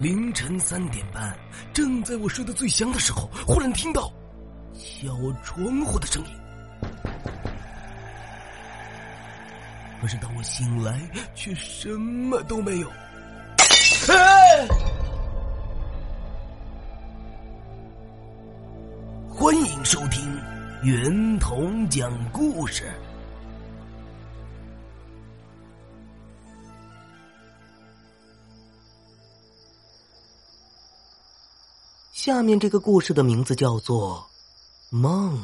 凌晨三点半，正在我睡得最香的时候，忽然听到敲窗户的声音。可是当我醒来，却什么都没有。欢迎收听圆童讲故事。下面这个故事的名字叫做《梦》。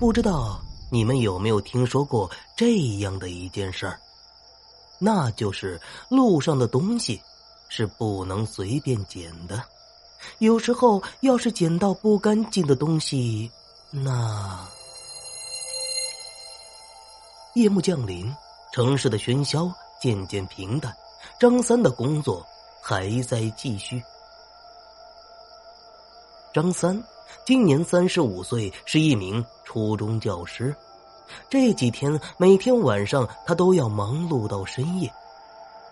不知道你们有没有听说过这样的一件事儿？那就是路上的东西是不能随便捡的。有时候，要是捡到不干净的东西，那……夜幕降临，城市的喧嚣渐渐平淡，张三的工作还在继续。张三今年三十五岁，是一名初中教师。这几天每天晚上他都要忙碌到深夜，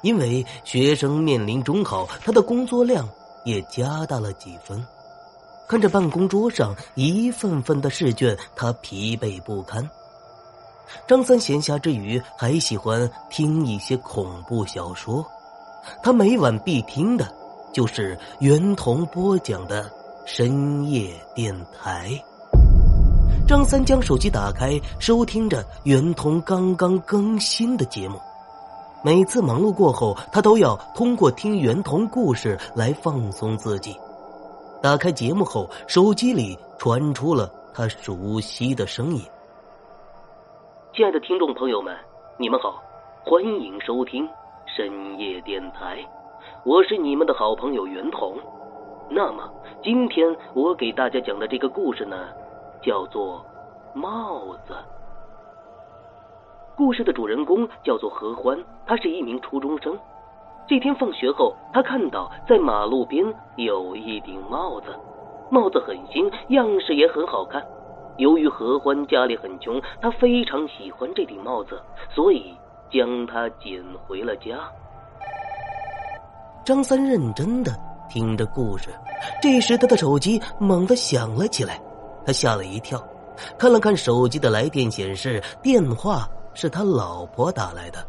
因为学生面临中考，他的工作量也加大了几分。看着办公桌上一份份的试卷，他疲惫不堪。张三闲暇之余还喜欢听一些恐怖小说，他每晚必听的就是袁童播讲的。深夜电台，张三将手机打开，收听着袁童刚刚更新的节目。每次忙碌过后，他都要通过听袁童故事来放松自己。打开节目后，手机里传出了他熟悉的声音：“亲爱的听众朋友们，你们好，欢迎收听深夜电台，我是你们的好朋友袁童。”那么，今天我给大家讲的这个故事呢，叫做《帽子》。故事的主人公叫做何欢，他是一名初中生。这天放学后，他看到在马路边有一顶帽子，帽子很新，样式也很好看。由于何欢家里很穷，他非常喜欢这顶帽子，所以将它捡回了家。张三认真的。听着故事，这时他的手机猛地响了起来，他吓了一跳，看了看手机的来电显示，电话是他老婆打来的，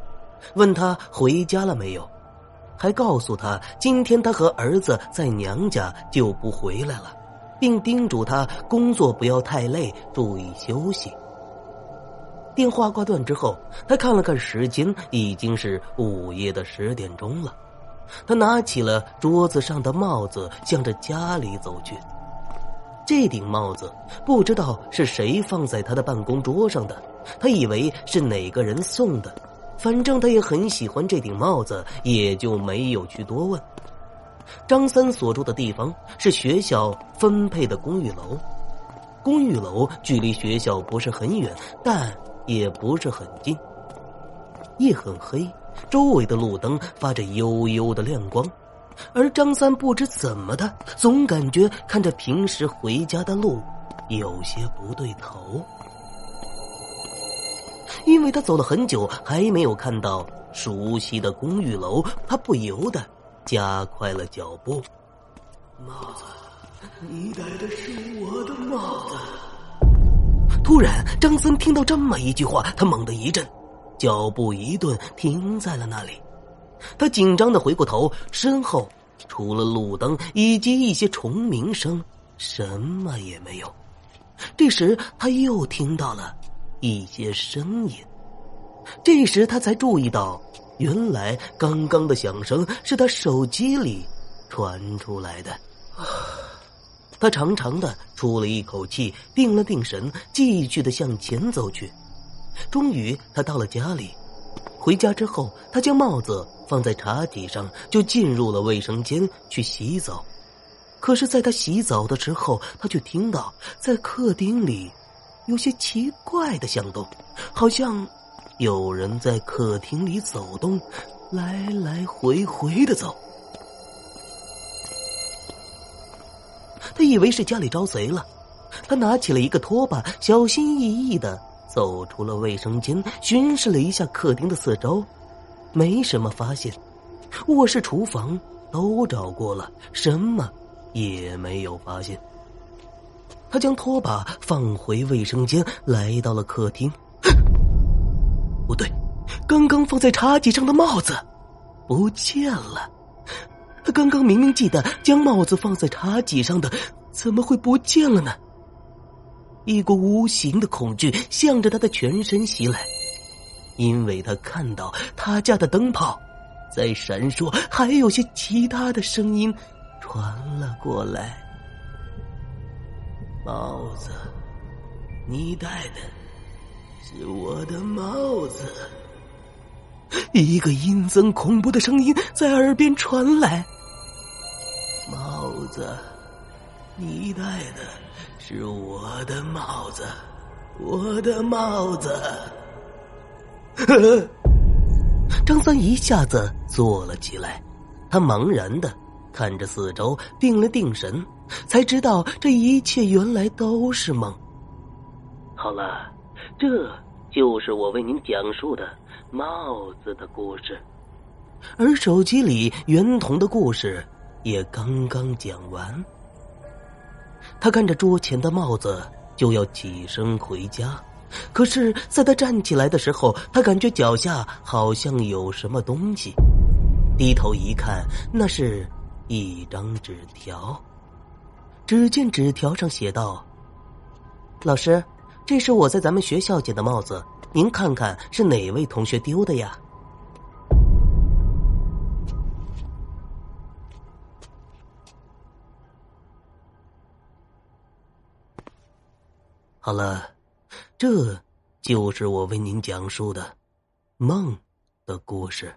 问他回家了没有，还告诉他今天他和儿子在娘家就不回来了，并叮嘱他工作不要太累，注意休息。电话挂断之后，他看了看时间，已经是午夜的十点钟了。他拿起了桌子上的帽子，向着家里走去。这顶帽子不知道是谁放在他的办公桌上的，他以为是哪个人送的。反正他也很喜欢这顶帽子，也就没有去多问。张三所住的地方是学校分配的公寓楼，公寓楼距离学校不是很远，但也不是很近。夜很黑。周围的路灯发着幽幽的亮光，而张三不知怎么的，总感觉看着平时回家的路有些不对头。因为他走了很久，还没有看到熟悉的公寓楼，他不由得加快了脚步。帽子，你戴的是我的帽子。突然，张三听到这么一句话，他猛地一震。脚步一顿，停在了那里。他紧张的回过头，身后除了路灯以及一些虫鸣声，什么也没有。这时，他又听到了一些声音。这时，他才注意到，原来刚刚的响声是他手机里传出来的。他长长的出了一口气，定了定神，继续的向前走去。终于，他到了家里。回家之后，他将帽子放在茶几上，就进入了卫生间去洗澡。可是，在他洗澡的时候，他却听到在客厅里有些奇怪的响动，好像有人在客厅里走动，来来回回的走。他以为是家里招贼了，他拿起了一个拖把，小心翼翼的。走出了卫生间，巡视了一下客厅的四周，没什么发现。卧室、厨房都找过了，什么也没有发现。他将拖把放回卫生间，来到了客厅。不对，刚刚放在茶几上的帽子不见了。他刚刚明明记得将帽子放在茶几上的，怎么会不见了呢？一股无形的恐惧向着他的全身袭来，因为他看到他家的灯泡在闪烁，还有些其他的声音传了过来。帽子，你戴的是我的帽子。一个阴森恐怖的声音在耳边传来。帽子，你戴的是我的帽子，我的帽子。张三一下子坐了起来，他茫然的看着四周，定了定神，才知道这一切原来都是梦。好了，这就是我为您讲述的帽子的故事，而手机里圆筒的故事。也刚刚讲完，他看着桌前的帽子，就要起身回家。可是，在他站起来的时候，他感觉脚下好像有什么东西。低头一看，那是一张纸条。只见纸条上写道：“老师，这是我在咱们学校捡的帽子，您看看是哪位同学丢的呀？”好了，这就是我为您讲述的梦的故事。